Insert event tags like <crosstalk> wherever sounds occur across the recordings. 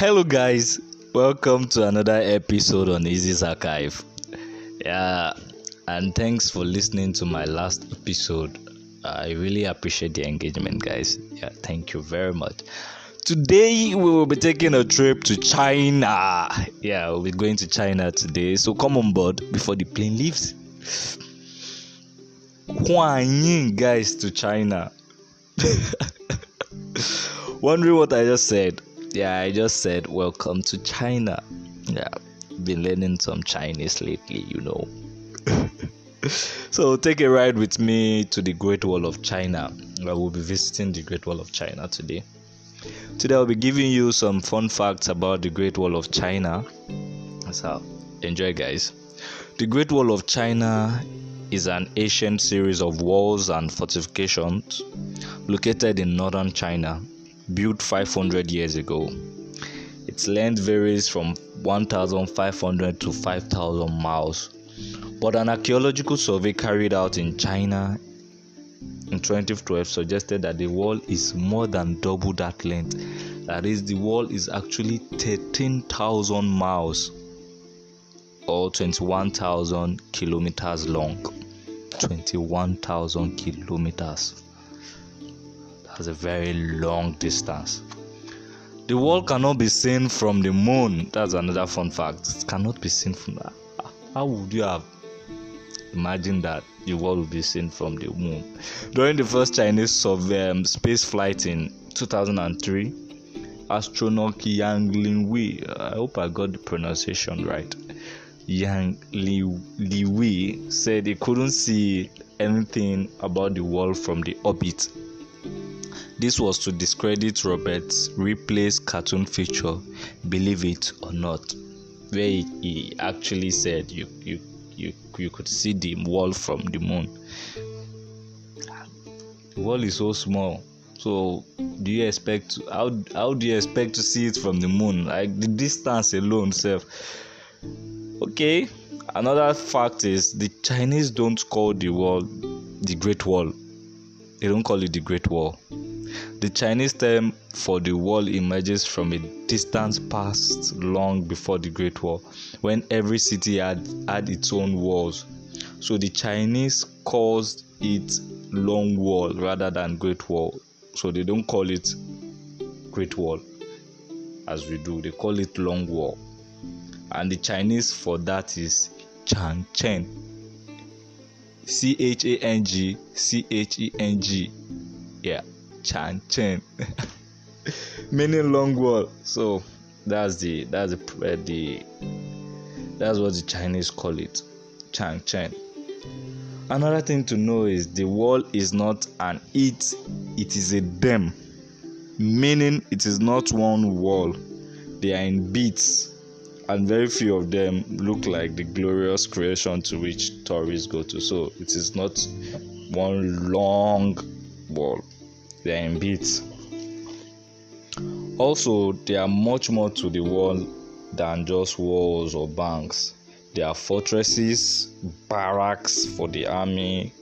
Hello, guys. Welcome to another episode on Easy's Archive. Yeah, and thanks for listening to my last episode. I really appreciate the engagement, guys. Yeah, thank you very much. Today, we will be taking a trip to China. Yeah, we'll be going to China today. So come on board before the plane leaves. Huan Yin, guys, to China. <laughs> Wondering what I just said? Yeah, I just said welcome to China. Yeah, been learning some Chinese lately, you know. <laughs> so take a ride with me to the Great Wall of China. I will be visiting the Great Wall of China today. Today I'll be giving you some fun facts about the Great Wall of China. So enjoy guys. The Great Wall of China is an ancient series of walls and fortifications located in northern China, built 500 years ago. Its length varies from 1,500 to 5,000 miles, but an archaeological survey carried out in China in 2012 suggested that the wall is more than double that length. That is, the wall is actually 13,000 miles or 21,000 kilometers long. 21,000 kilometers. That's a very long distance. The wall cannot be seen from the moon. That's another fun fact. It cannot be seen from that. How would you have imagined that the wall would be seen from the moon? During the first Chinese um, space flight in 2003, astronaut Yang Lingwei, I hope I got the pronunciation right, Yang Li, Wei said he couldn't see anything about the wall from the orbit. This was to discredit Robert Ripley's cartoon feature, Believe It or Not, where he, he actually said you, you, you, you could see the wall from the moon. The wall is so small. So, do you expect to, how how do you expect to see it from the moon? Like the distance alone, self Okay, another fact is the Chinese don't call the wall the Great Wall. They don't call it the Great Wall. The Chinese term for the wall emerges from a distance past long before the Great Wall, when every city had, had its own walls. So the Chinese calls it Long Wall rather than Great Wall. So they don't call it Great Wall as we do, they call it Long Wall and the Chinese for that is Chang Cheng. C H A N G C H E N G. Yeah, Chang Cheng. <laughs> Meaning long wall. So that's the that's the, uh, the that's what the Chinese call it, Chang Cheng. Another thing to know is the wall is not an it, it is a them. Meaning it is not one wall. They are in bits and very few of them look like the glorious creation to which tourists go to. So it is not one long wall, they are in bits. Also, there are much more to the wall than just walls or banks. There are fortresses, barracks for the army,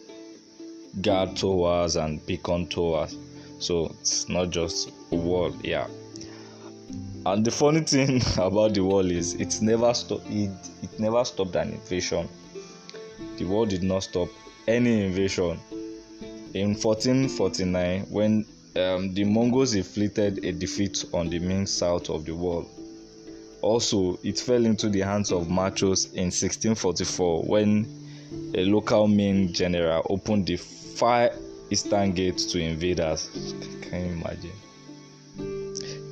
guard towers, and beacon towers. So it's not just a wall, yeah. And the funny thing <laughs> about the wall is it never stopped it, it never stopped an invasion. The wall did not stop any invasion. In 1449, when um, the Mongols inflicted a defeat on the Ming south of the wall. Also, it fell into the hands of Manchus in 1644 when a local Ming general opened the far eastern gate to invaders. Can you imagine?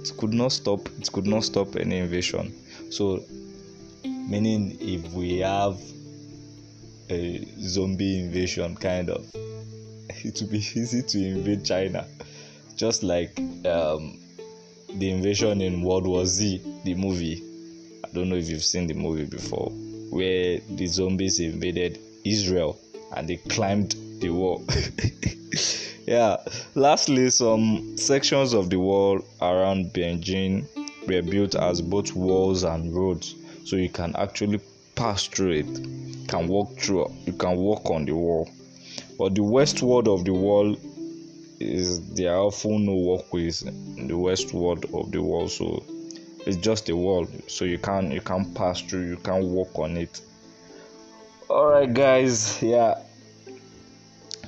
it could not stop it could not stop any invasion so meaning if we have a zombie invasion kind of <laughs> it would be easy to invade china. Just like um, the invasion in world war z the movie. I don't know if you've seen the movie before where the zombies invaded israel and they climbed the wall. <laughs> Yeah. Lastly some sections of the wall around beijing were built as both walls and roads so you can actually pass through it can walk through you can walk on the wall but the west wall of the wall is there are often no walkways in the west wall of the wall so it's just a wall so you can't you can't pass through you can't walk on it. All right guys yeah.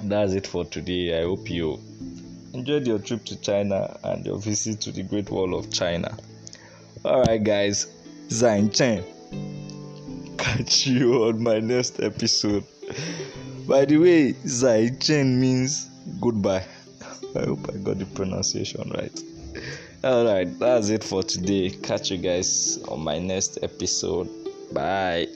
That's it for today. I hope you enjoyed your trip to china and your visit to the great wall of china. All right guys zai jian. <laughs> Catch you on my next episode by the way zai jian means goodbye. I hope i got the pronunciation right. All right that's it for today. Catch you guys on my next episode. Bye